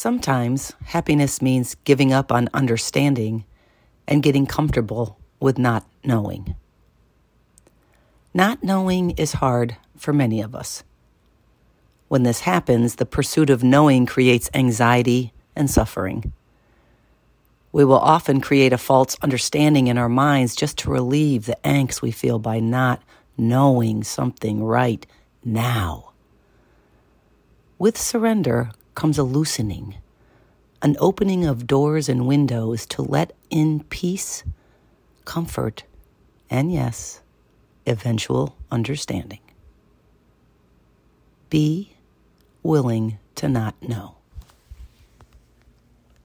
Sometimes happiness means giving up on understanding and getting comfortable with not knowing. Not knowing is hard for many of us. When this happens, the pursuit of knowing creates anxiety and suffering. We will often create a false understanding in our minds just to relieve the angst we feel by not knowing something right now. With surrender comes a loosening, an opening of doors and windows to let in peace, comfort, and yes, eventual understanding. Be willing to not know.